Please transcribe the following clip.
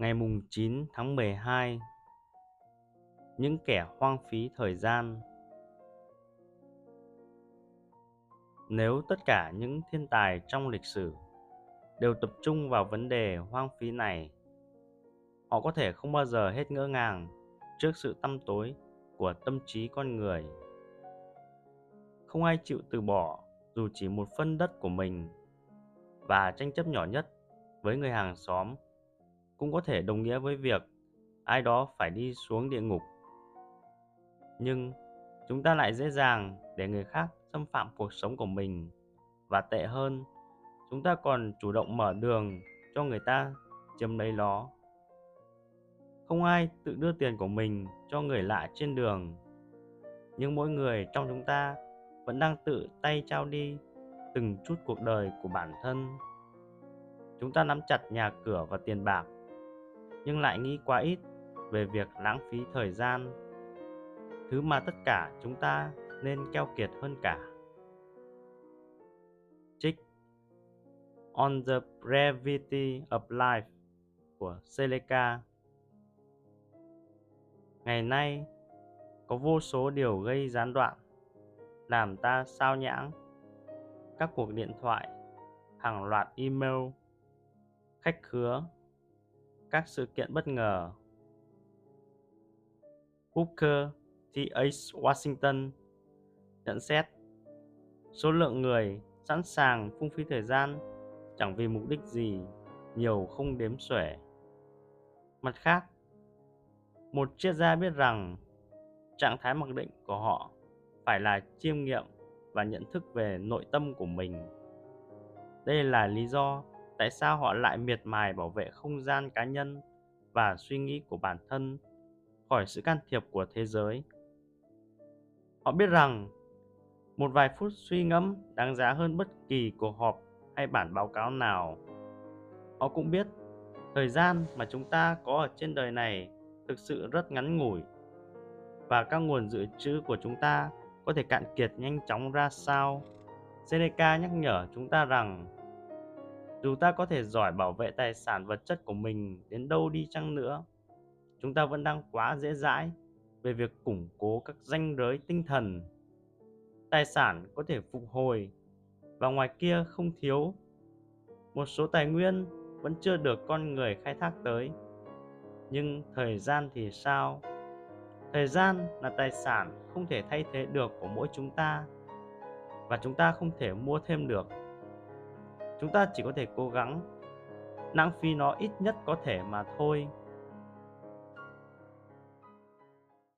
Ngày mùng 9 tháng 12 Những kẻ hoang phí thời gian Nếu tất cả những thiên tài trong lịch sử đều tập trung vào vấn đề hoang phí này, họ có thể không bao giờ hết ngỡ ngàng trước sự tăm tối của tâm trí con người. Không ai chịu từ bỏ dù chỉ một phân đất của mình và tranh chấp nhỏ nhất với người hàng xóm cũng có thể đồng nghĩa với việc ai đó phải đi xuống địa ngục. Nhưng chúng ta lại dễ dàng để người khác xâm phạm cuộc sống của mình và tệ hơn, chúng ta còn chủ động mở đường cho người ta chiếm lấy nó. Không ai tự đưa tiền của mình cho người lạ trên đường, nhưng mỗi người trong chúng ta vẫn đang tự tay trao đi từng chút cuộc đời của bản thân. Chúng ta nắm chặt nhà cửa và tiền bạc nhưng lại nghĩ quá ít về việc lãng phí thời gian. Thứ mà tất cả chúng ta nên keo kiệt hơn cả. Trích On the Brevity of Life của Seneca Ngày nay, có vô số điều gây gián đoạn, làm ta sao nhãng. Các cuộc điện thoại, hàng loạt email, khách khứa, các sự kiện bất ngờ. Booker T.H. Washington nhận xét số lượng người sẵn sàng phung phí thời gian chẳng vì mục đích gì nhiều không đếm xuể. Mặt khác, một triết gia biết rằng trạng thái mặc định của họ phải là chiêm nghiệm và nhận thức về nội tâm của mình. Đây là lý do tại sao họ lại miệt mài bảo vệ không gian cá nhân và suy nghĩ của bản thân khỏi sự can thiệp của thế giới? Họ biết rằng một vài phút suy ngẫm đáng giá hơn bất kỳ cuộc họp hay bản báo cáo nào. Họ cũng biết thời gian mà chúng ta có ở trên đời này thực sự rất ngắn ngủi và các nguồn dự trữ của chúng ta có thể cạn kiệt nhanh chóng ra sao? Seneca nhắc nhở chúng ta rằng dù ta có thể giỏi bảo vệ tài sản vật chất của mình đến đâu đi chăng nữa, chúng ta vẫn đang quá dễ dãi về việc củng cố các ranh giới tinh thần. Tài sản có thể phục hồi và ngoài kia không thiếu. Một số tài nguyên vẫn chưa được con người khai thác tới. Nhưng thời gian thì sao? Thời gian là tài sản không thể thay thế được của mỗi chúng ta. Và chúng ta không thể mua thêm được chúng ta chỉ có thể cố gắng. Lãng phí nó ít nhất có thể mà thôi.